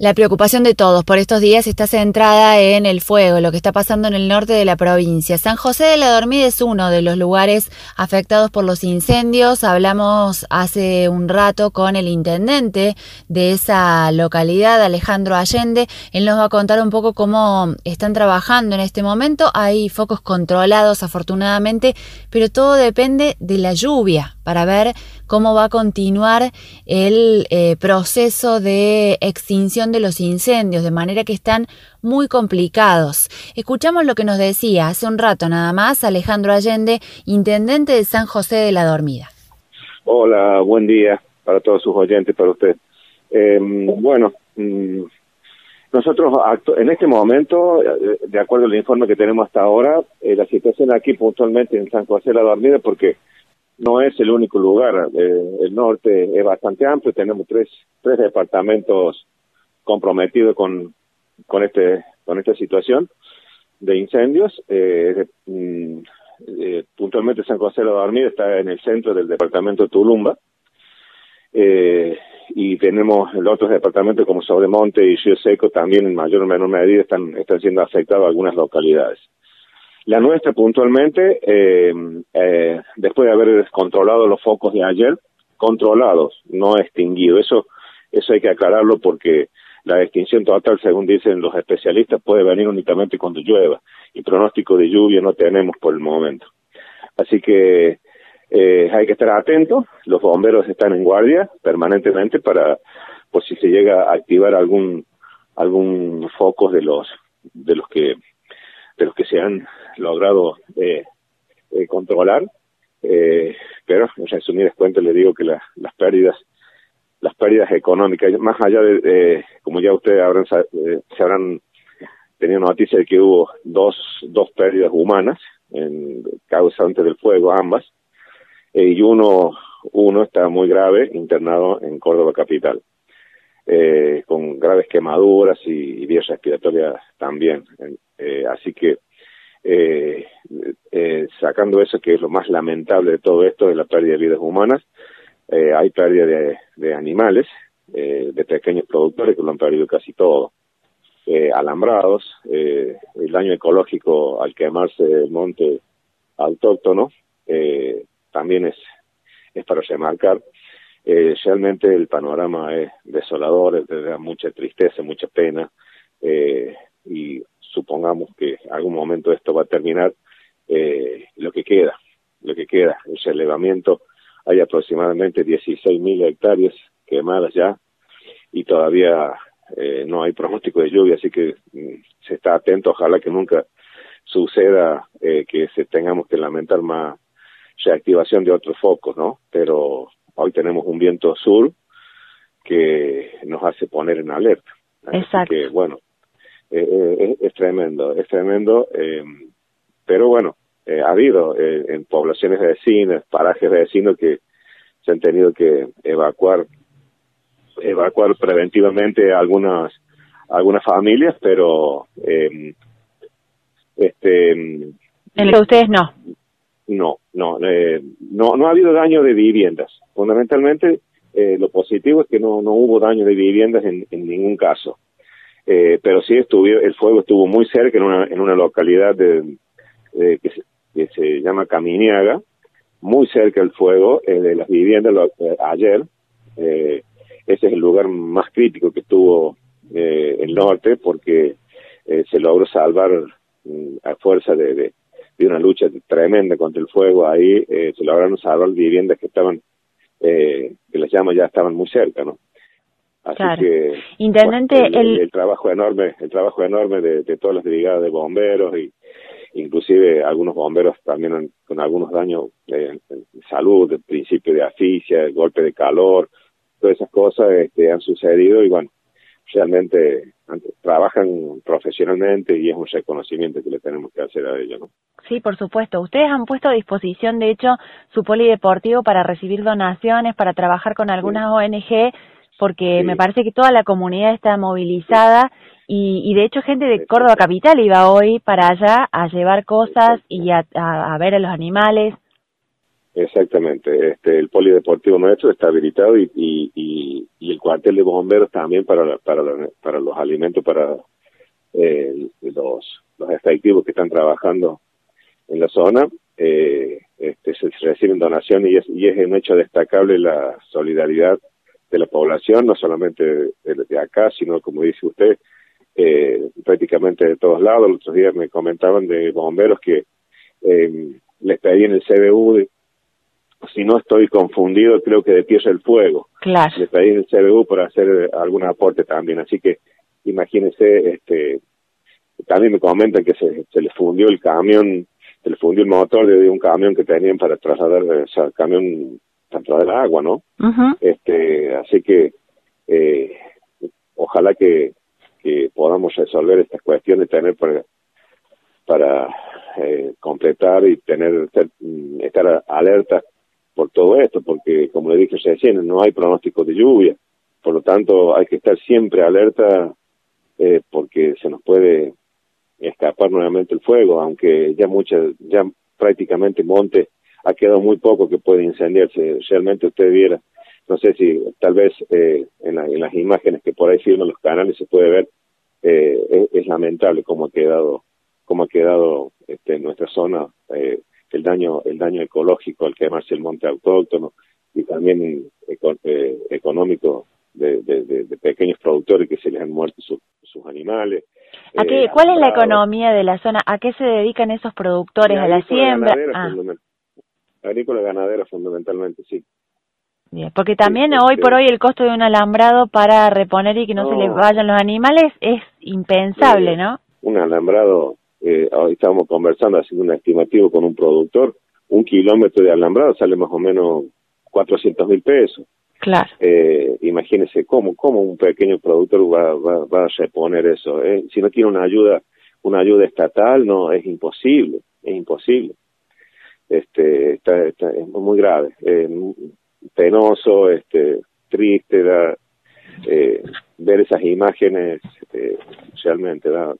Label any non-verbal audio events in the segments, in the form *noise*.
La preocupación de todos por estos días está centrada en el fuego, lo que está pasando en el norte de la provincia. San José de la Dormida es uno de los lugares afectados por los incendios. Hablamos hace un rato con el intendente de esa localidad, Alejandro Allende. Él nos va a contar un poco cómo están trabajando en este momento. Hay focos controlados, afortunadamente, pero todo depende de la lluvia para ver cómo va a continuar el eh, proceso de extinción de los incendios, de manera que están muy complicados. Escuchamos lo que nos decía hace un rato nada más Alejandro Allende, intendente de San José de la Dormida. Hola, buen día para todos sus oyentes, para usted. Em, bueno, mm, nosotros en este momento, eh, de acuerdo al informe que tenemos hasta ahora, eh, la situación aquí puntualmente en San José de la Dormida, porque no es el único lugar. Eh, el norte es bastante amplio, tenemos tres, tres departamentos comprometidos con, con, este, con esta situación de incendios. Eh, mm, eh, puntualmente San José de la está en el centro del departamento de Tulumba. y tenemos los otros departamentos como Sobremonte y Río Seco también en mayor o menor medida están, están siendo afectados algunas localidades. La nuestra puntualmente, eh, eh, después de haber descontrolado los focos de ayer, controlados, no extinguidos. Eso, eso hay que aclararlo porque la extinción total, según dicen los especialistas, puede venir únicamente cuando llueva y pronóstico de lluvia no tenemos por el momento. Así que eh, hay que estar atentos. Los bomberos están en guardia permanentemente para, por si se llega a activar algún algún foco de los de los que de los que se han logrado eh, eh, controlar, eh, pero en resumidas cuentas le digo que las pérdidas las pérdidas económicas, más allá de, como ya ustedes habrán, eh, se habrán tenido noticia de que hubo dos, dos pérdidas humanas en causantes del fuego, ambas, y uno, uno está muy grave, internado en Córdoba capital, con graves quemaduras y, y vías respiratorias también. así que eh, eh, sacando eso que es lo más lamentable de todo esto, de la pérdida de vidas humanas, eh, hay pérdida de, animales, eh, de pequeños productores que lo han perdido casi todo, eh, alambrados, el daño ecológico al quemarse el monte autóctono, también es, es para remarcar. realmente el panorama es desolador, da mucha tristeza, mucha pena, y supongamos que en algún momento esto va a terminar, eh, lo que queda, lo que queda, ese elevamiento, hay aproximadamente 16.000 hectáreas quemadas ya y todavía eh, no hay pronóstico de lluvia, así que mm, se está atento, ojalá que nunca suceda eh, que se tengamos que lamentar más reactivación de otros focos, ¿no? Pero hoy tenemos un viento sur que nos hace poner en alerta. Exacto. que, bueno, eh, eh, es, tremendo, es tremendo, eh, pero bueno, ha habido en poblaciones vecinas, parajes vecinos que se han tenido que evacuar evacuar preventivamente algunas algunas familias, pero este en ustedes no. No, no, no, no ha habido daño de viviendas. Fundamentalmente, lo positivo es que no, no hubo daño de viviendas en, en ningún caso. Eh, pero sí estuvo, el fuego estuvo muy cerca en una, en una localidad de, que, se, que, se, llama Caminiaga, muy cerca el fuego eh, de las viviendas eh, ayer. ese es el lugar más crítico que estuvo el norte porque se logró salvar mm, a fuerza de, de, una lucha tremenda contra el fuego. Ahí se lograron salvar viviendas que estaban, que las llamas ya estaban muy cerca, ¿no? Así que Intendente, el, trabajo enorme, el trabajo enorme de, todas las brigadas de bomberos y inclusive algunos bomberos también con algunos daños de, salud, de principio de asfixia, golpe de calor, todas esas cosas este, han sucedido y bueno, realmente trabajan profesionalmente y es un reconocimiento que le tenemos que hacer a ellos, ¿no? Sí, por supuesto. Ustedes han puesto a disposición, de hecho, su polideportivo para recibir donaciones, para trabajar con algunas ONG porque me parece que toda la comunidad está movilizada y, de hecho gente de Córdoba Capital iba hoy para allá a llevar cosas y a, ver a los animales. Exactamente. Este, el polideportivo nuestro está habilitado y, y, y, el cuartel de bomberos también para, para, para los alimentos para eh, los, los efectivos que están trabajando en la zona. Eh, este, se reciben donaciones y es, y es un hecho destacable la solidaridad de la población, no solamente de, acá, sino como dice usted, eh, prácticamente de todos lados. Los otros días me comentaban de bomberos que eh, les pedían el CBU si no estoy confundido, creo que de Tierra el Fuego. Claro. Le pedí el CBU por hacer algún aporte también. Así que imagínense, este, también me comentan que se, se les fundió el camión, se les fundió el motor de, un camión que tenían para trasladar, o sea, camión para trasladar agua, ¿no? Este, así que, eh, ojalá que, que podamos resolver estas cuestiones, tener para, para eh, completar y tener, estar alerta por todo esto, porque como le dije recién, no hay pronóstico de lluvia, por lo tanto hay que estar siempre alerta eh, porque se nos puede escapar nuevamente el fuego, aunque ya muchas, ya prácticamente monte ha quedado muy poco que puede incendiarse. Realmente usted viera, no sé si tal vez eh, en, las imágenes que por ahí filman los canales se puede ver, eh, es, lamentable cómo ha quedado, cómo ha quedado este, nuestra zona eh, el daño el daño ecológico al quemarse el monte autóctono y también eh, económico de, de, pequeños productores que se les han muerto sus animales. ¿A qué, eh, ¿Cuál es la economía de la zona? ¿A qué se dedican esos productores? ¿A la siembra? Ah. Agrícola ganadera fundamentalmente, sí. Bien, porque también hoy por hoy el costo de un alambrado para reponer y que no, se les vayan los animales es impensable, ¿no? Un alambrado eh, hoy estábamos conversando, haciendo un estimativo con un productor, un kilómetro de alambrado sale más o menos 400 mil pesos. Claro. Eh, imagínese cómo, cómo un pequeño productor va, va, va a reponer eso. Eh. Si no tiene una ayuda, una ayuda estatal, no, es imposible, es imposible. Este, está, está, es muy grave, eh, penoso, este, triste, da, eh, ver esas imágenes eh, realmente da,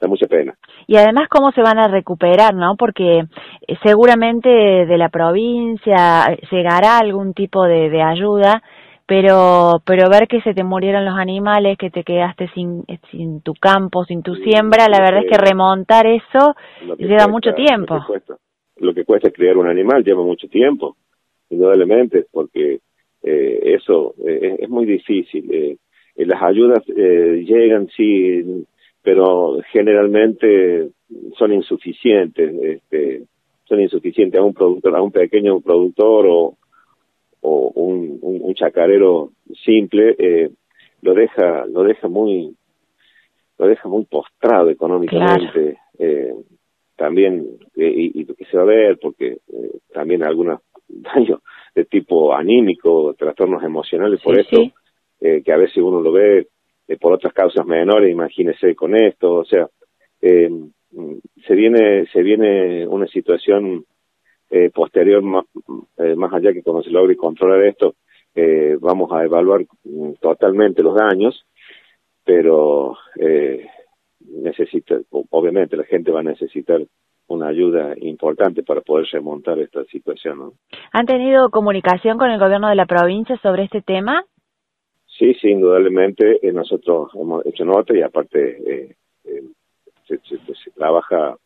da mucha pena. Y además cómo se van a recuperar, ¿no? Porque eh, seguramente de la provincia llegará algún tipo de, de ayuda, pero pero ver que se te murieron los animales, que te quedaste sin, sin tu campo, sin tu siembra, la verdad es que remontar eso lleva mucho tiempo. Cuesta, lo que cuesta criar un animal lleva mucho tiempo, indudablemente, porque eh, eso es muy difícil. Eh, las ayudas llegan, sí, pero generalmente son insuficientes, este, son insuficientes a un productor, a un pequeño productor o, o un, un, chacarero simple, eh, lo deja, lo deja muy, lo deja muy postrado económicamente, eh, también, eh, y, y, se va a ver, porque eh, también algunos *laughs* daños de tipo anímico, trastornos emocionales, por eso, eh, que a veces uno lo ve eh, por otras causas menores, imagínese con esto, o sea, se viene se viene una situación eh, posterior más, más allá que cuando se logre controlar esto, eh, vamos a evaluar totalmente los daños, pero eh, necesita, obviamente la gente va a necesitar una ayuda importante para poder remontar esta situación. ¿no? ¿Han tenido comunicación con el gobierno de la provincia sobre este tema? Sí, sí, indudablemente eh, nosotros hemos hecho nota y aparte eh, eh, se, se, se, trabaja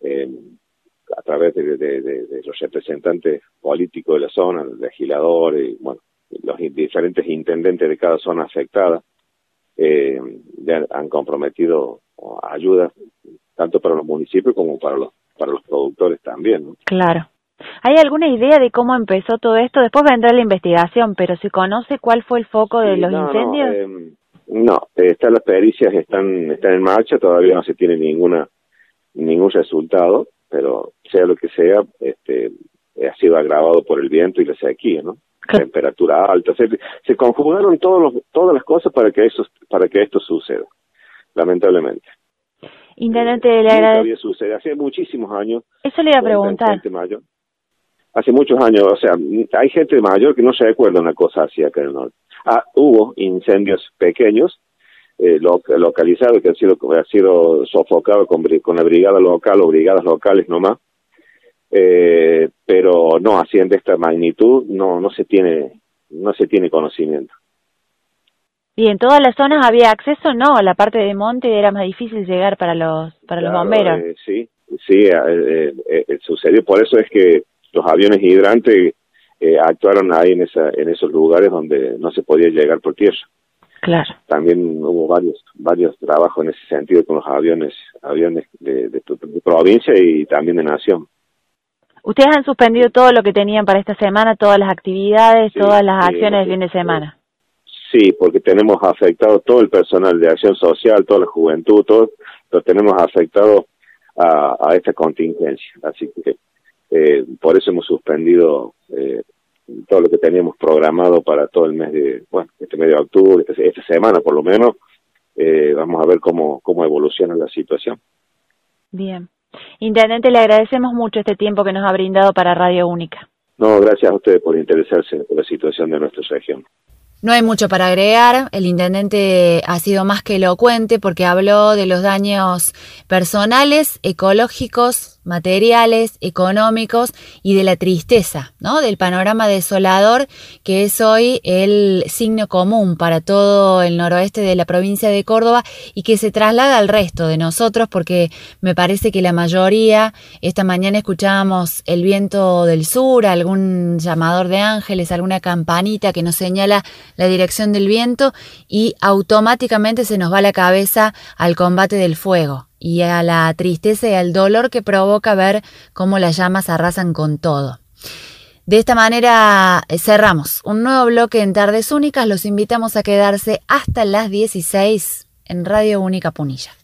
eh, a través de, de, de, de, los representantes políticos de la zona, legisladores, y, bueno, los diferentes intendentes de cada zona afectada, eh, ya han comprometido ayudas tanto para los municipios como para los para los productores también. ¿no? Claro. ¿Hay alguna idea de cómo empezó todo esto? Después vendrá la investigación, pero ¿se conoce cuál fue el foco de los no, incendios? No, eh, no están las pericias están están en marcha, todavía no se tiene ninguna ningún resultado, pero sea lo que sea, este ha sido agravado por el viento y la sequía, ¿no? Claro. Temperatura alta, se, se conjugaron todos los, todas las cosas para que eso para que esto suceda, lamentablemente. Intendente, agradezco. sucede hace muchísimos años. Eso le iba a preguntar. Mayor, hace muchos años, o sea, hay gente mayor que no se recuerda una cosa así acá en el norte. Ah, hubo incendios pequeños, eh, lo, localizados, que han sido, han sido sofocados con, con la brigada local o brigadas locales nomás, eh, pero no así de esta magnitud no no se tiene no se tiene conocimiento. ¿Y en todas las zonas había acceso? No, a la parte de monte era más difícil llegar para los para los bomberos. Eh, sí, sí, eh, eh, sucedió. Por eso es que los aviones hidrantes actuaron ahí en esa en esos lugares donde no se podía llegar por tierra. Claro. También hubo varios varios trabajos en ese sentido con los aviones aviones de, de provincia y también de nación. Ustedes han suspendido todo lo que tenían para esta semana, todas las actividades, todas las acciones del fin de semana. Sí, porque tenemos afectado todo el personal de acción social, toda la juventud, todo lo tenemos afectado a, esta contingencia. Así que eh, por eso hemos suspendido eh, todo lo que teníamos programado para todo el mes de, bueno, este mes de octubre, este, esta semana por lo menos. Eh, vamos a ver cómo, cómo evoluciona la situación. Bien. Intendente, le agradecemos mucho este tiempo que nos ha brindado para Radio Única. No, gracias a ustedes por interesarse por la situación de nuestra región. No hay mucho para agregar, el intendente ha sido más que elocuente porque habló de los daños personales, ecológicos, materiales, económicos y de la tristeza, ¿no? Del panorama desolador que es hoy el signo común para todo el noroeste de la provincia de Córdoba y que se traslada al resto de nosotros porque me parece que la mayoría, esta mañana escuchábamos el viento del sur, algún llamador de ángeles, alguna campanita que nos señala la dirección del viento y automáticamente se nos va la cabeza al combate del fuego y a la tristeza y al dolor que provoca ver cómo las llamas arrasan con todo. De esta manera eh, cerramos un nuevo bloque en Tardes Únicas. Los invitamos a quedarse hasta las 16 en Radio Única Punilla.